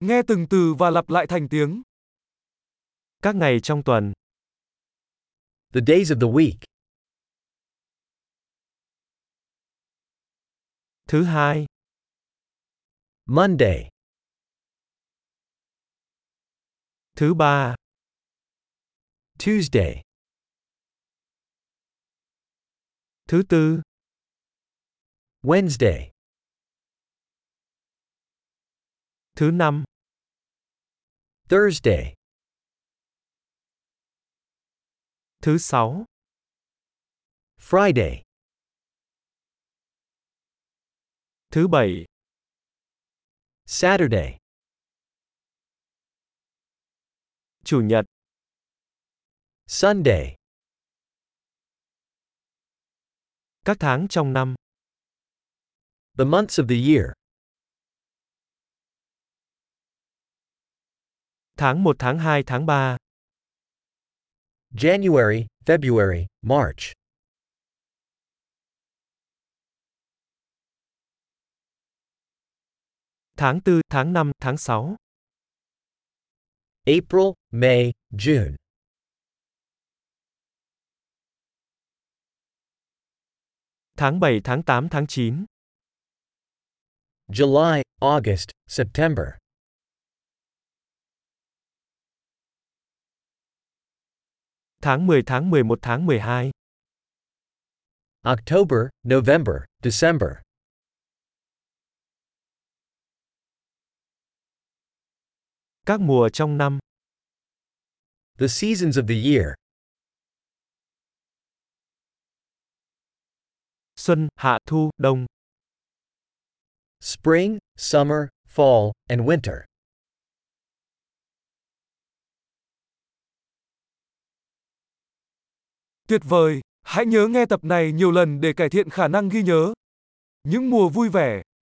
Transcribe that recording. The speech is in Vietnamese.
Nghe từng từ và lặp lại thành tiếng. Các ngày trong tuần. The days of the week. Thứ hai. Monday. Thứ ba. Tuesday. Thứ tư. Wednesday. Thứ năm. Thursday. Thứ sáu. Friday. Thứ bảy. Saturday. Chủ nhật. Sunday. Các tháng trong năm. The months of the year. Tháng 1 tháng 2 tháng 3. January, February, March. Tháng 4, tháng 5, tháng 6. April, May, June. Tháng 7, tháng 8, tháng 9. July, August, September. Tháng 10, tháng 11, tháng 12. October, November, December. Các mùa trong năm. The seasons of the year. Xuân, hạ, thu, đông. Spring, summer, fall, and winter. Tuyệt vời! Hãy nhớ nghe tập này nhiều lần để cải thiện khả năng ghi nhớ. Những mùa vui vẻ